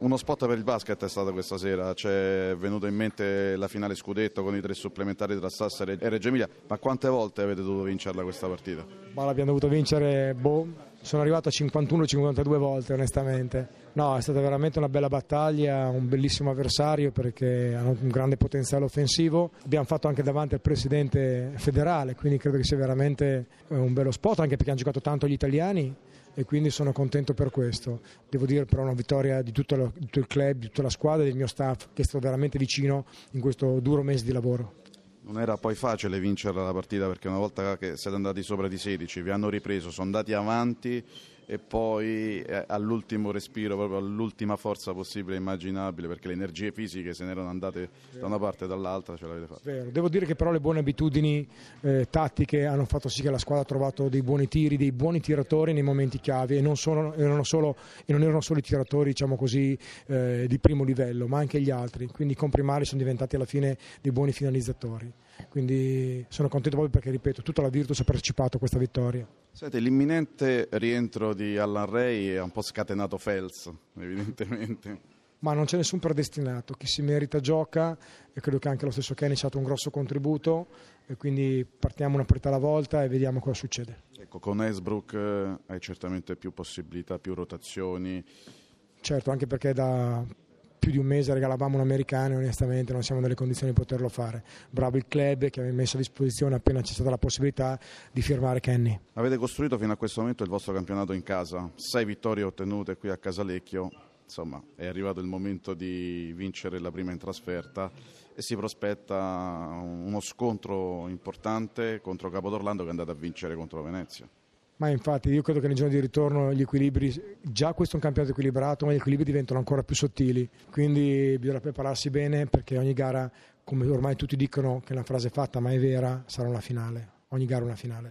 Uno spot per il basket è stato questa sera, ci è venuto in mente la finale scudetto con i tre supplementari tra Sassari e Reggio Emilia, ma quante volte avete dovuto vincerla questa partita? Ma l'abbiamo dovuto vincere, boh, sono arrivato a 51-52 volte onestamente. No, è stata veramente una bella battaglia, un bellissimo avversario perché hanno un grande potenziale offensivo. Abbiamo fatto anche davanti al presidente federale, quindi credo che sia veramente un bello spot, anche perché hanno giocato tanto gli italiani e quindi sono contento per questo. Devo dire però una vittoria di tutto, lo, tutto il club, di tutta la squadra e del mio staff che è stato veramente vicino in questo duro mese di lavoro. Non era poi facile vincere la partita perché una volta che siete andati sopra di 16 vi hanno ripreso, sono andati avanti e poi eh, all'ultimo respiro, proprio all'ultima forza possibile e immaginabile, perché le energie fisiche se ne erano andate da una parte e dall'altra, ce l'avete fatta. Vero. Devo dire che però le buone abitudini eh, tattiche hanno fatto sì che la squadra ha trovato dei buoni tiri, dei buoni tiratori nei momenti chiave e non, sono, erano, solo, e non erano solo i tiratori diciamo così, eh, di primo livello, ma anche gli altri. Quindi i comprimari sono diventati alla fine dei buoni finalizzatori. Quindi sono contento proprio perché, ripeto, tutta la Virtus ha partecipato a questa vittoria. Senti, l'imminente rientro di Allan Ray ha un po' scatenato Fels, evidentemente. Ma non c'è nessun predestinato, chi si merita gioca e credo che anche lo stesso Kenny ci ha dato un grosso contributo e quindi partiamo una partita alla volta e vediamo cosa succede. Ecco, con Esbrook eh, hai certamente più possibilità, più rotazioni. Certo, anche perché da più di un mese regalavamo un americano e onestamente non siamo nelle condizioni di poterlo fare. Bravo il club che aveva messo a disposizione appena c'è stata la possibilità di firmare Kenny. Avete costruito fino a questo momento il vostro campionato in casa, sei vittorie ottenute qui a Casalecchio, insomma è arrivato il momento di vincere la prima in trasferta e si prospetta uno scontro importante contro Capodorlando che è andato a vincere contro Venezia. Ma infatti io credo che nei giorni di ritorno gli equilibri, già questo è un campionato equilibrato, ma gli equilibri diventano ancora più sottili, quindi bisogna prepararsi bene perché ogni gara, come ormai tutti dicono che è una frase fatta ma è vera, sarà una finale, ogni gara una finale.